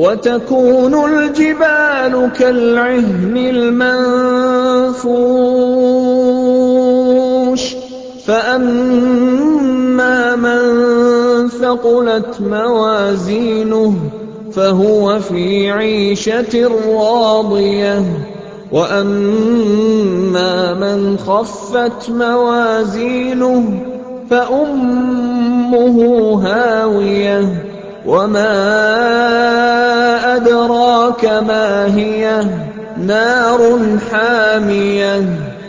وَتَكُونُ الْجِبَالُ كَالْعِهْنِ الْمَنفُوشِ. فَأَمَّا مَن ثَقُلَتْ مَوَازِينُهُ فَهُوَ فِي عِيشَةٍ رَّاضِيَةٍ. وَأَمَّا مَنْ خَفَّتْ مَوَازِينُهُ فَأُمُّهُ هَاوِيَةٌ. وَمَا أَدْرَاكَ مَا هِيَهْ نَارٌ حَامِيَةٌ.